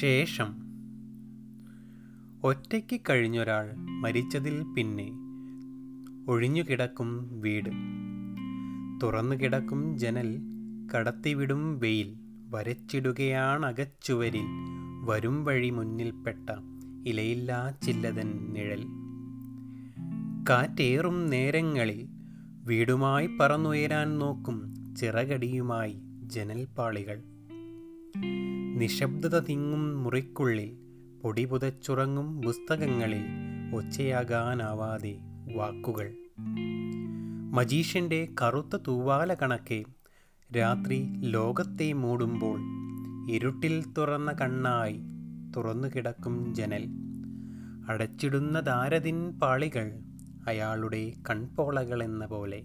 ശേഷം. ഒറ്റയ്ക്ക് കഴിഞ്ഞൊരാൾ മരിച്ചതിൽ പിന്നെ ഒഴിഞ്ഞുകിടക്കും വീട്. തുറന്നു കിടക്കും ജനൽ കടത്തിവിടും വെയിൽ വരച്ചിടുകയാണകച്ചുവരിൽ വരും വഴി മുന്നിൽപ്പെട്ട ഇലയില്ലാ ചില്ലതൻ നിഴൽ. കാറ്റേറും നേരങ്ങളിൽ വീടുമായി പറന്നുയരാൻ നോക്കും ചിറകടിയുമായി ജനൽപ്പാളികൾ. നിശബ്ദത തിങ്ങും മുറിക്കുള്ളിൽ പൊടി പുതച്ചുറങ്ങും പുസ്തകങ്ങളിൽ ഒച്ചയാകാനാവാതെ വാക്കുകൾ. മജീഷ്യന്റെ കറുത്ത തൂവാല കണക്കെ രാത്രി ലോകത്തെ മൂടുമ്പോൾ ഇരുട്ടിൽ തുറന്ന കണ്ണായി തുറന്നു കിടക്കും ജനൽ. അടച്ചിടുന്ന ദാരതിൻ പാളികൾ അയാളുടെ കൺപോളകളെന്ന പോലെ.